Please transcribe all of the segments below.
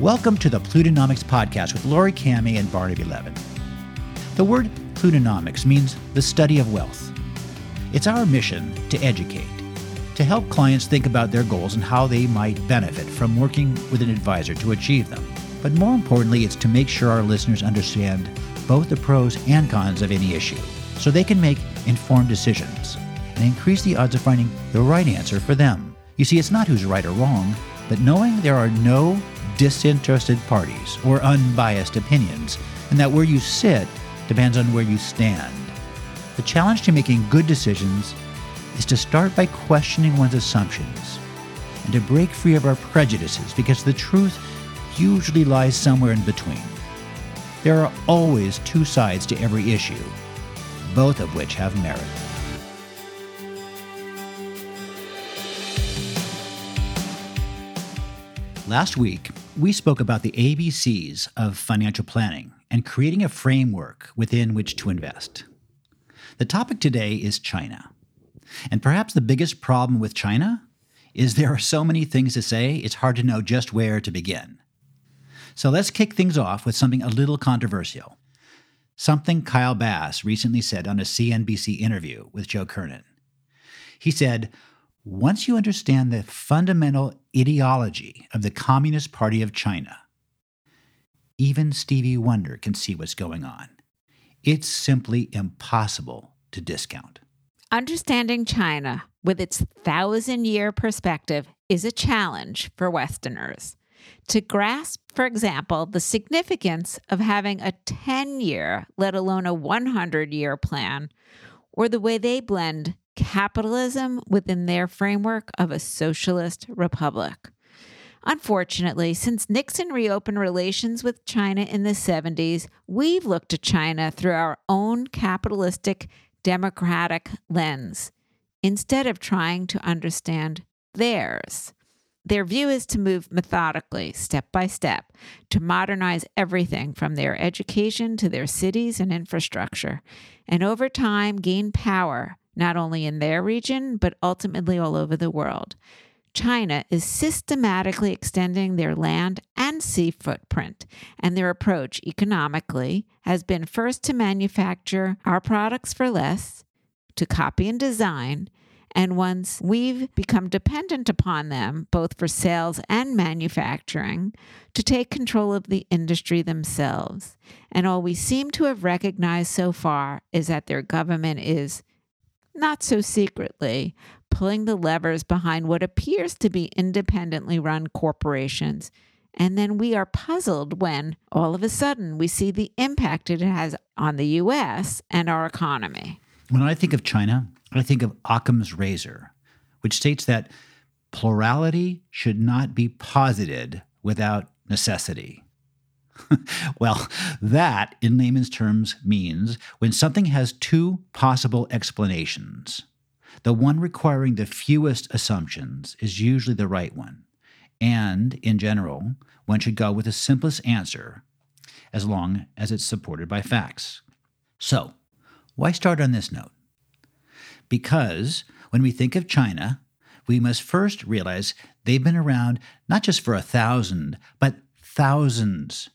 Welcome to the Plutonomix Podcast with Laurie Kamhi and Barnaby Levin. The word Plutonomics means the study of wealth. It's our mission to educate, to help clients think about their goals and how they might benefit from working with an advisor to achieve them. But more importantly, it's to make sure our listeners understand both the pros and cons of any issue so they can make informed decisions and increase the odds of finding the right answer for them. You see, it's not who's right or wrong, but knowing there are no disinterested parties or unbiased opinions, and that where you sit depends on where you stand. The challenge to making good decisions is to start by questioning one's assumptions and to break free of our prejudices because the truth usually lies somewhere in between. There are always two sides to every issue, both of which have merit. Last week, we spoke about the ABCs of financial planning and creating a framework within which to invest. The topic today is China. And perhaps the biggest problem with China is there are so many things to say, it's hard to know just where to begin. So let's kick things off with something a little controversial. Something Kyle Bass recently said on a CNBC interview with Joe Kernan. He said, once you understand the fundamental ideology of the Communist Party of China, even Stevie Wonder can see what's going on. It's simply impossible to discount. Understanding China with its thousand year perspective is a challenge for Westerners. To grasp, for example, the significance of having a 10 year, let alone a 100 year plan, or the way they blend capitalism within their framework of a socialist republic. Unfortunately, since Nixon reopened relations with China in the 70s, we've looked to China through our own capitalistic democratic lens instead of trying to understand theirs. Their view is to move methodically, step by step, to modernize everything from their education to their cities and infrastructure, and over time gain power not only in their region, but ultimately all over the world. China is systematically extending their land and sea footprint, and their approach economically has been first to manufacture our products for less, to copy and design, and once we've become dependent upon them, both for sales and manufacturing, to take control of the industry themselves. And all we seem to have recognized so far is that their government is not so secretly, pulling the levers behind what appears to be independently run corporations. And then we are puzzled when all of a sudden we see the impact it has on the US and our economy. When I think of China, I think of Occam's razor, which states that plurality should not be posited without necessity. well, that, in layman's terms, means when something has two possible explanations, the one requiring the fewest assumptions is usually the right one. And, in general, one should go with the simplest answer as long as it's supported by facts. So, why start on this note? Because when we think of China, we must first realize they've been around not just for a thousand, but thousands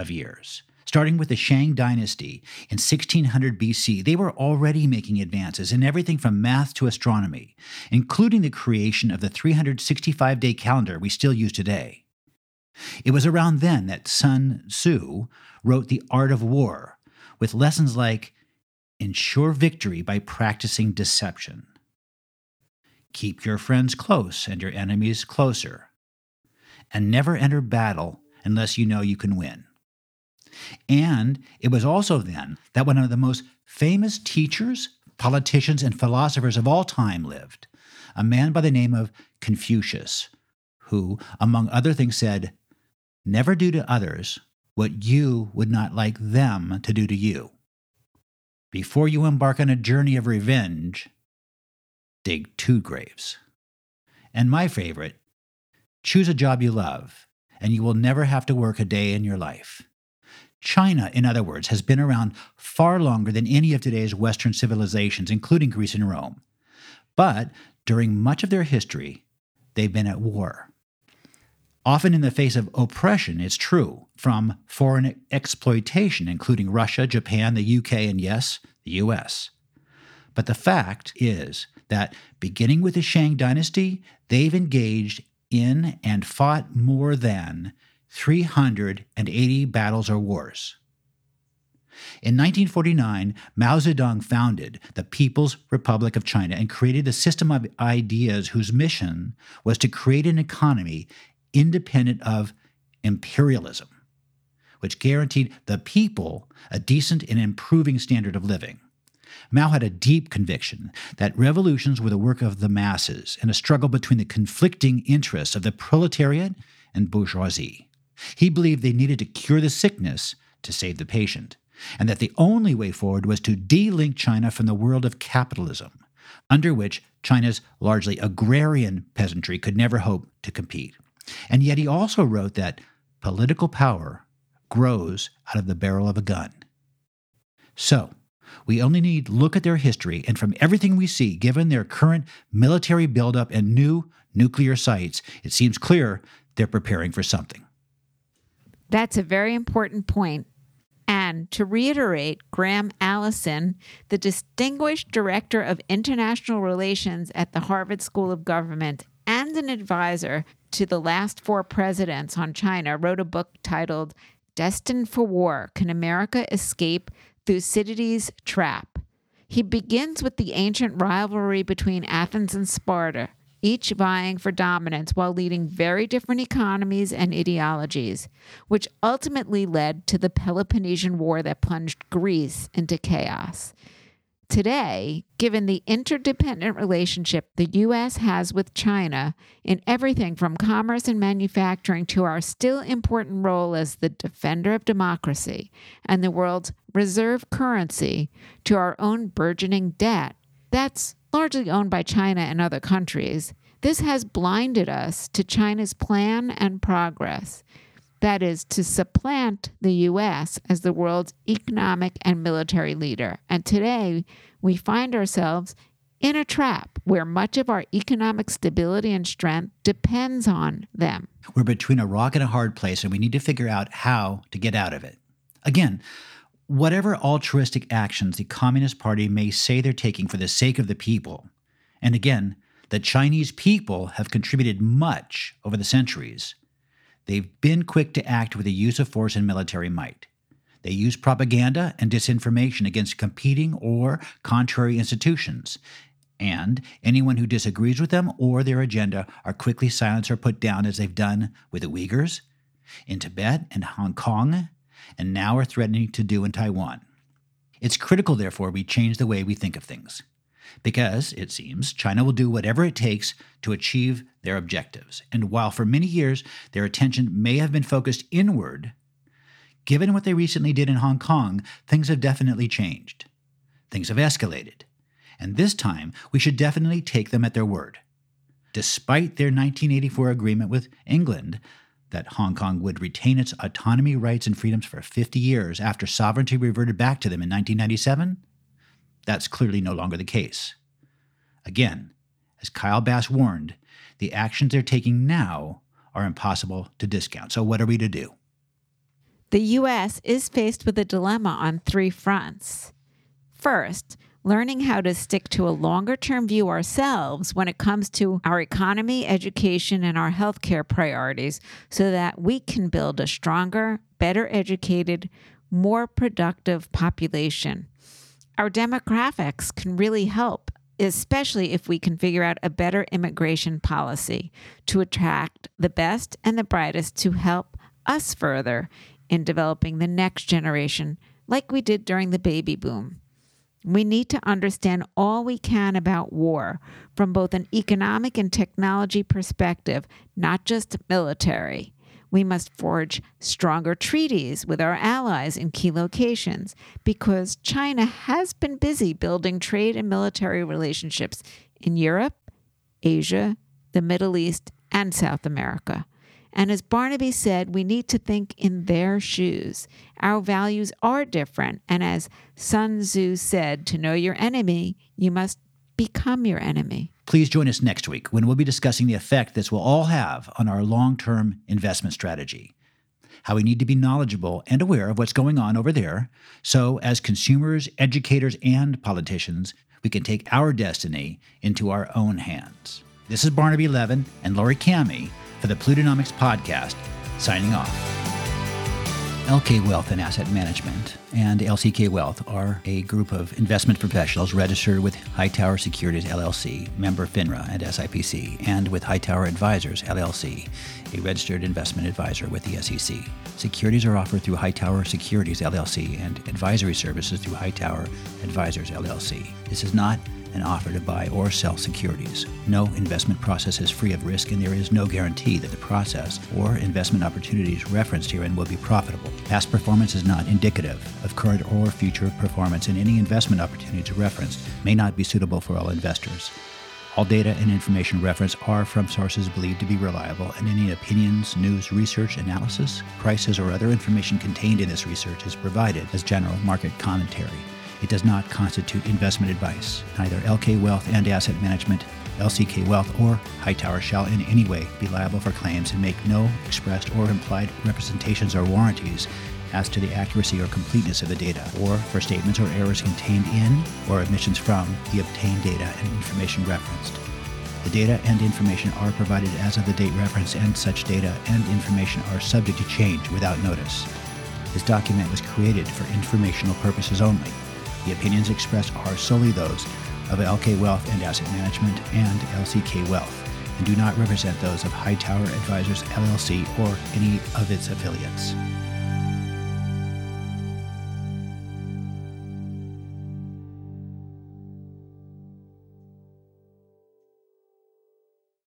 of years. Starting with the Shang Dynasty in 1600 BC, they were already making advances in everything from math to astronomy, including the creation of the 365 day calendar we still use today. It was around then that Sun Tzu wrote The Art of War, with lessons like ensure victory by practicing deception, keep your friends close and your enemies closer, and never enter battle unless you know you can win. And it was also then that one of the most famous teachers, politicians, and philosophers of all time lived, a man by the name of Confucius, who, among other things, said, Never do to others what you would not like them to do to you. Before you embark on a journey of revenge, dig two graves. And my favorite, choose a job you love, and you will never have to work a day in your life. China, in other words, has been around far longer than any of today's Western civilizations, including Greece and Rome. But during much of their history, they've been at war. often in the face of oppression, it's true, from foreign exploitation, including Russia, Japan, the UK, and yes, the US. But the fact is that beginning with the Shang dynasty, they've engaged in and fought more than 380 battles or wars. In 1949, Mao Zedong founded the People's Republic of China and created a system of ideas whose mission was to create an economy independent of imperialism, which guaranteed the people a decent and improving standard of living. Mao had a deep conviction that revolutions were the work of the masses and a struggle between the conflicting interests of the proletariat and bourgeoisie. He believed they needed to cure the sickness to save the patient, and that the only way forward was to de-link China from the world of capitalism, under which China's largely agrarian peasantry could never hope to compete. And yet he also wrote that political power grows out of the barrel of a gun. So, we only need look at their history, and from everything we see, given their current military buildup and new nuclear sites, it seems clear they're preparing for something. That's a very important point. And to reiterate, Graham Allison, the Distinguished Director of International Relations at the Harvard School of Government and an advisor to the last four presidents on China, wrote a book titled Destined for War Can America Escape Thucydides' Trap? He begins with the ancient rivalry between Athens and Sparta, each vying for dominance while leading very different economies and ideologies, which ultimately led to the Peloponnesian War that plunged Greece into chaos. Today, given the interdependent relationship the U.S. has with China in everything from commerce and manufacturing to our still important role as the defender of democracy and the world's reserve currency to our own burgeoning debt, that's largely owned by China and other countries. This has blinded us to China's plan and progress. That is, to supplant the U.S. as the world's economic and military leader. And today, we find ourselves in a trap where much of our economic stability and strength depends on them. We're between a rock and a hard place, and we need to figure out how to get out of it. Again, whatever altruistic actions the Communist Party may say they're taking for the sake of the people, and again, the Chinese people have contributed much over the centuries. They've been quick to act with the use of force and military might. They use propaganda and disinformation against competing or contrary institutions. And anyone who disagrees with them or their agenda are quickly silenced or put down, as they've done with the Uyghurs in Tibet and Hong Kong, and now are threatening to do in Taiwan. It's critical, therefore, we change the way we think of things. Because, it seems, China will do whatever it takes to achieve their objectives. And while for many years their attention may have been focused inward, Given what they recently did in Hong Kong, things have definitely changed. Things have escalated. And this time, we should definitely take them at their word. Despite their 1984 agreement with England that Hong Kong would retain its autonomy rights and freedoms for 50 years after sovereignty reverted back to them in 1997, that's clearly no longer the case. Again, as Kyle Bass warned, the actions they're taking now are impossible to discount. So, what are we to do? The U.S. is faced with a dilemma on three fronts. First, learning how to stick to a longer term view ourselves when it comes to our economy, education, and our healthcare priorities so that we can build a stronger, better educated, more productive population. Our demographics can really help, especially if we can figure out a better immigration policy to attract the best and the brightest to help us further in developing the next generation, like we did during the baby boom. We need to understand all we can about war from both an economic and technology perspective, not just military. We must forge stronger treaties with our allies in key locations because China has been busy building trade and military relationships in Europe, Asia, the Middle East, and South America. And as Barnaby said, we need to think in their shoes. Our values are different. And as Sun Tzu said, to know your enemy, you must become your enemy. Please join us next week when we'll be discussing the effect this will all have on our long term investment strategy. How we need to be knowledgeable and aware of what's going on over there, so as consumers, educators, and politicians, we can take our destiny into our own hands. This is Barnaby Levin and Laurie Kamhi for the Plutonomix Podcast, signing off. LK Wealth and Asset Management and LCK Wealth are a group of investment professionals registered with Hightower Securities LLC, member FINRA and SIPC, and with Hightower Advisors LLC, a registered investment advisor with the SEC. Securities are offered through Hightower Securities LLC and advisory services through Hightower Advisors LLC. This is not an offer to buy or sell securities. No investment process is free of risk, and there is no guarantee that the process or investment opportunities referenced herein will be profitable. Past performance is not indicative of current or future performance, and any investment opportunities referenced may not be suitable for all investors. All data and information referenced are from sources believed to be reliable, and any opinions, news, research, analysis, prices, or other information contained in this research is provided as general market commentary. It does not constitute investment advice. Neither LK Wealth and Asset Management, LCK Wealth, or Hightower shall in any way be liable for claims and make no expressed or implied representations or warranties as to the accuracy or completeness of the data, or for statements or errors contained in or omissions from the obtained data and information referenced. The data and information are provided as of the date referenced, and such data and information are subject to change without notice. This document was created for informational purposes only the opinions expressed are solely those of LK Wealth and Asset Management and LCK Wealth and do not represent those of Hightower Advisors LLC or any of its affiliates.